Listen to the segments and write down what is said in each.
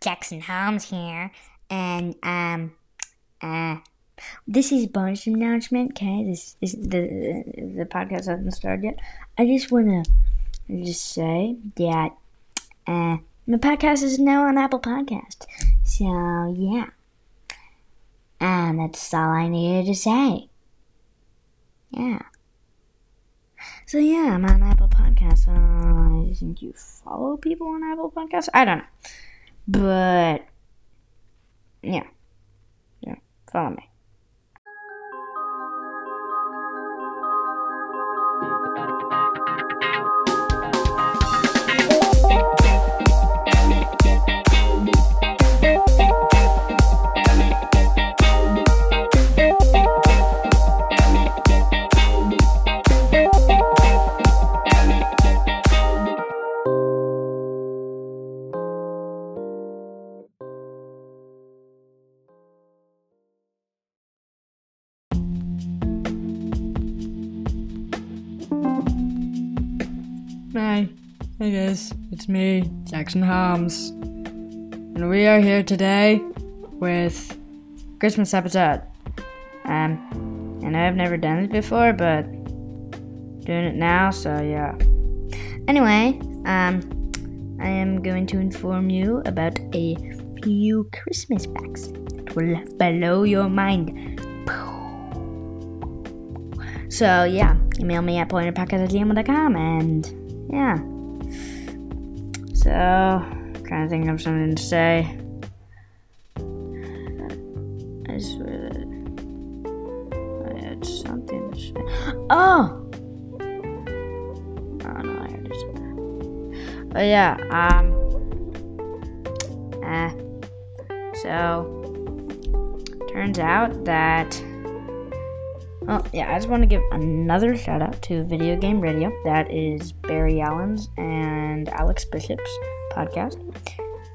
Jackson Holmes here, and um, uh, this is bonus announcement. Okay, this is the the podcast hasn't started yet. I just wanna just say that uh, my podcast is now on Apple Podcast. So yeah, and that's all I needed to say. Yeah. So yeah, I'm on Apple Podcasts. Uh, I think you follow people on Apple Podcasts. I don't know, but yeah, yeah, follow me. Hi, hey guys, it's me, Jackson Holmes, and we are here today with Christmas episode. Um, and I've never done it before, but doing it now, so yeah. Anyway, um, I am going to inform you about a few Christmas facts that will blow your mind. So yeah, email me at pointerpodcast@gmail.com and yeah. So, trying to think of something to say. I swear that I had something to say. Oh! Oh no, I said that. But yeah, um. Eh. So, turns out that. Well, yeah, I just want to give another shout out to Video Game Radio. That is Barry Allen's and Alex Bishop's podcast.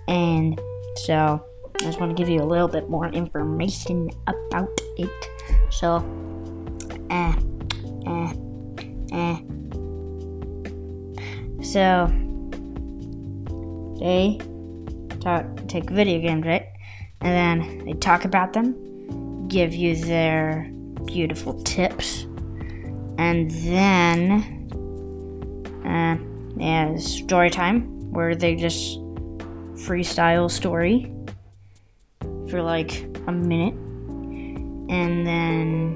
And so, I just want to give you a little bit more information about it. So, eh, eh, eh. So, they talk, take video games, right? And then they talk about them, give you their beautiful tips, and then, uh, yeah, story time where they just freestyle story for like a minute, and then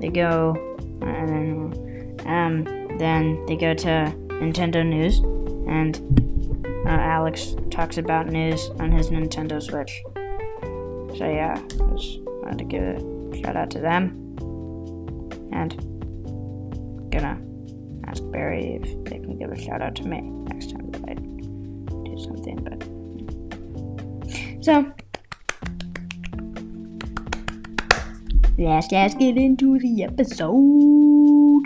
they go, and then, um, then they go to Nintendo News, and uh, Alex talks about news on his Nintendo Switch. So yeah, just wanted to give a shout out to them, and gonna ask Barry if they can give a shout out to me next time that I do something. But so let's just get into the episode.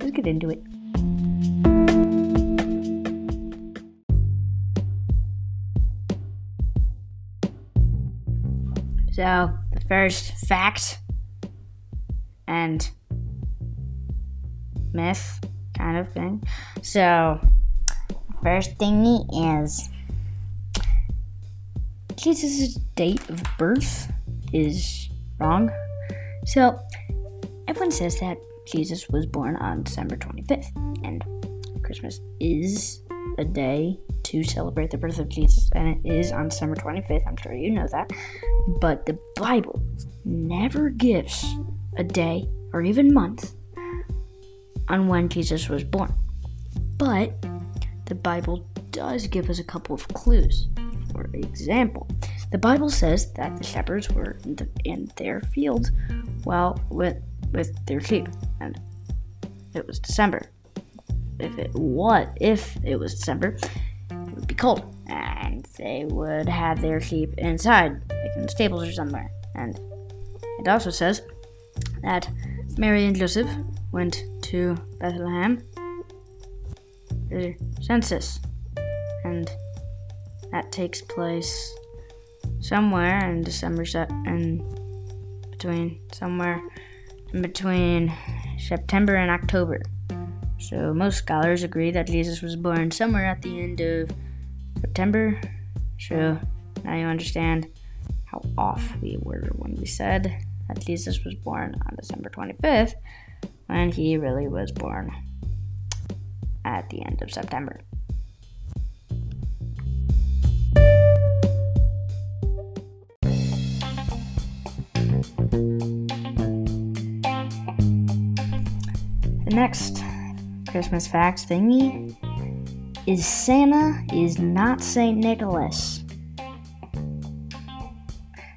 Let's get into it. So, the first fact and myth kind of thing. So, first thingy is Jesus' date of birth is wrong. So, everyone says that Jesus was born on December 25th, and Christmas is a day to celebrate the birth of Jesus, and it is on December 25th. I'm sure you know that. But the Bible never gives a day or even month on when Jesus was born. But the Bible does give us a couple of clues. For example, the Bible says that the shepherds were in, the, in their fields while with with their sheep, and it was December. If it what if it was December, it would be cold, and they would have their sheep inside, like in stables or somewhere. And it also says that Mary and Joseph went to Bethlehem for census, and that takes place somewhere in December and between somewhere in between September and October. So most scholars agree that Jesus was born somewhere at the end of September. So now you understand how off we were when we said that Jesus was born on December 25th when he really was born at the end of September. The next Christmas facts thingy is Santa is not Saint Nicholas.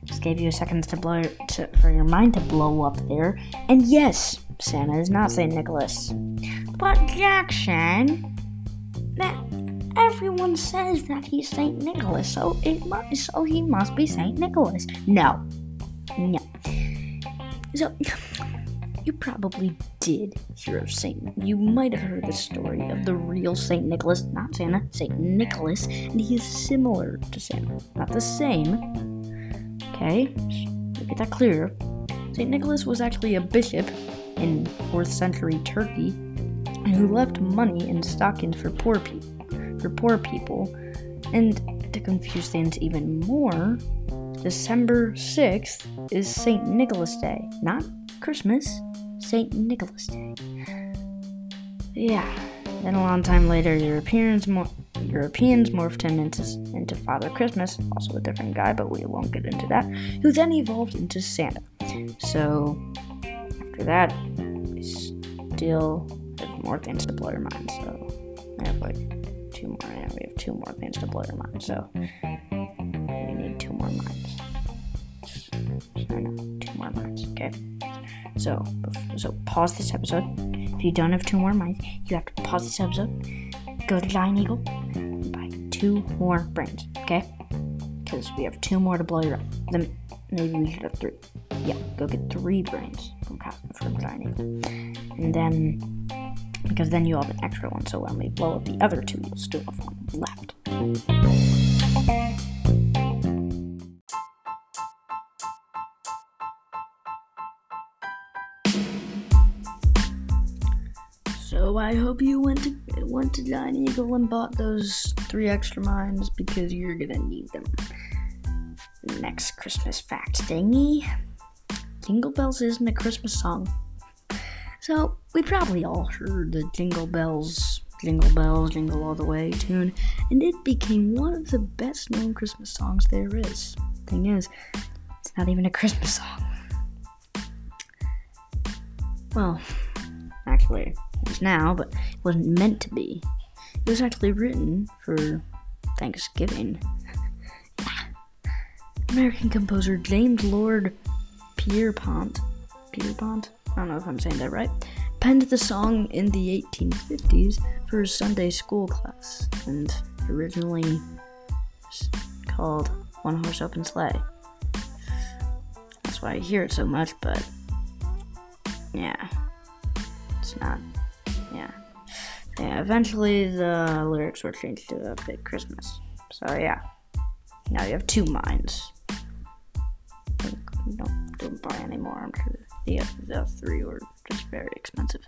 Just gave you a second to blow to, for your mind to blow up there. And yes, Santa is not Saint Nicholas. But Jackson, that everyone says that he's Saint Nicholas, so it must, so he must be Saint Nicholas. No, no. So you probably did hear of Saint. You might have heard the story of the real Saint Nicholas, not Santa, Saint Nicholas, and he is similar to Santa, not the same. Okay, get that clear. Saint Nicholas was actually a bishop in 4th century Turkey who left money in stockings for poor people. For poor people, and to confuse things even more, December 6th is St. Nicholas Day, not Christmas, St. Nicholas Day. Yeah. Then a long time later, Europeans, Europeans morphed him into, into Father Christmas, also a different guy, but we won't get into that, who then evolved into Santa. So, after that, we still have more things to blow your mind. So, I have like two more. Yeah, we have two more things to blow your mind. So, we need two more minds. I know, two more minds. Okay. So, so pause this episode. If you don't have two more minds, you have to pause this episode, go to Giant Eagle, and buy two more brains. Okay? Because we have two more to blow your. Then maybe we should have three. Yeah, go get three brains from Giant and then because then you have an extra one. So when we blow up the other two, you'll still have one left. So I hope you went to went to Giant Eagle and bought those three extra mines because you're gonna need them. Next Christmas fact thingy. Jingle Bells isn't a Christmas song. So we probably all heard the Jingle Bells, Jingle Bells, Jingle All the Way tune, and it became one of the best known Christmas songs there is. Thing is, it's not even a Christmas song. Well, actually, it is now, but it wasn't meant to be. It was actually written for Thanksgiving. American composer James Lord Pierpont, Pierpont, I don't know if I'm saying that right, penned the song in the 1850s for his Sunday school class, and originally called One Horse Open Sleigh. That's why I hear it so much, but yeah, it's not. Yeah, yeah. Eventually, the lyrics were changed to a fit Christmas. So yeah, now you have two minds. Don't buy anymore. I'm sure the the three were just very expensive.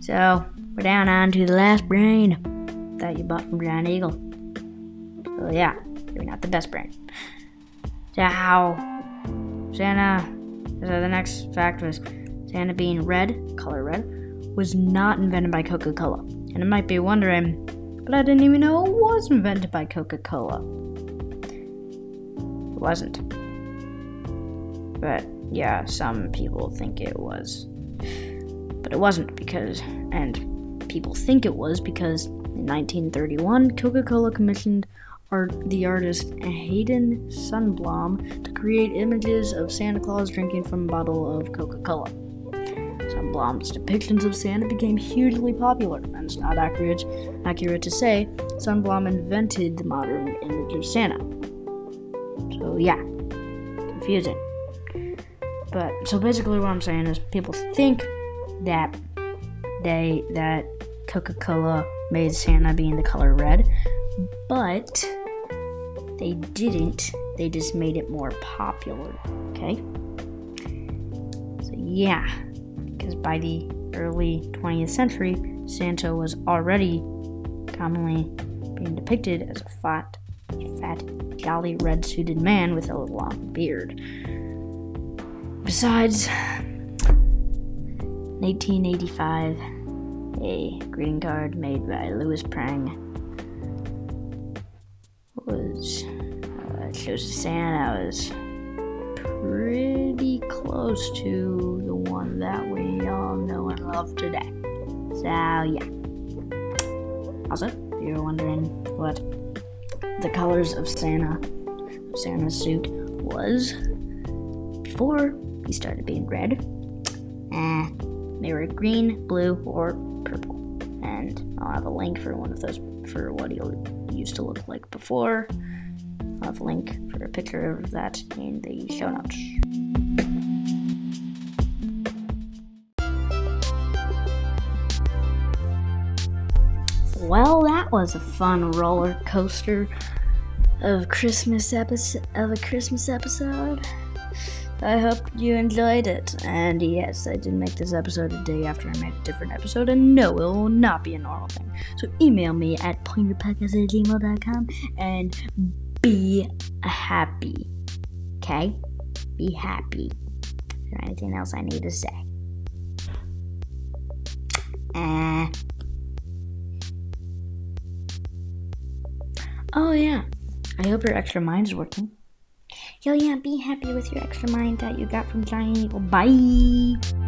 So we're down on to the last brain that you bought from Giant Eagle. So yeah, maybe not the best brain. So how Santa so the next fact was Santa being red, color red, was not invented by Coca-Cola. And it might be wondering, but I didn't even know it was invented by Coca-Cola. It wasn't. But yeah, some people think it was. But it wasn't because and people think it was because in 1931 Coca-Cola commissioned art, the artist Hayden Sundblom to create images of Santa Claus drinking from a bottle of Coca-Cola. Sundblom's depictions of Santa became hugely popular, and it's not accurate, accurate to say Sundblom invented the modern image of Santa. So yeah, confusing. But so basically, what I'm saying is people think that they that Coca-Cola made Santa being the color red, but they didn't. They just made it more popular. Okay. So yeah, because by the early 20th century, Santa was already commonly being depicted as a fat, fat, jolly red suited man with a long beard. Besides, in 1885, a greeting card made by Louis Prang was uh, shows Santa was pretty close to the one that we all know and love today. So yeah. Also, if you're wondering what the colors of Santa Santa's suit was before he started being red, eh, they were green, blue, or purple. And I'll have a link for one of those for what he used to look like before. I'll have a link for a picture of that in the show notes. Well, that was a fun roller coaster of Christmas episode of a Christmas episode. I hope you enjoyed it. And yes, I did make this episode a day after I made a different episode, and no, it will not be a normal thing. So email me at pointerpodcast and be happy. Okay? Be happy. Is there anything else I need to say? Uh, oh, yeah. I hope your extra mind is working. Yo, yeah, be happy with your extra mind that you got from Giant Eagle. Bye.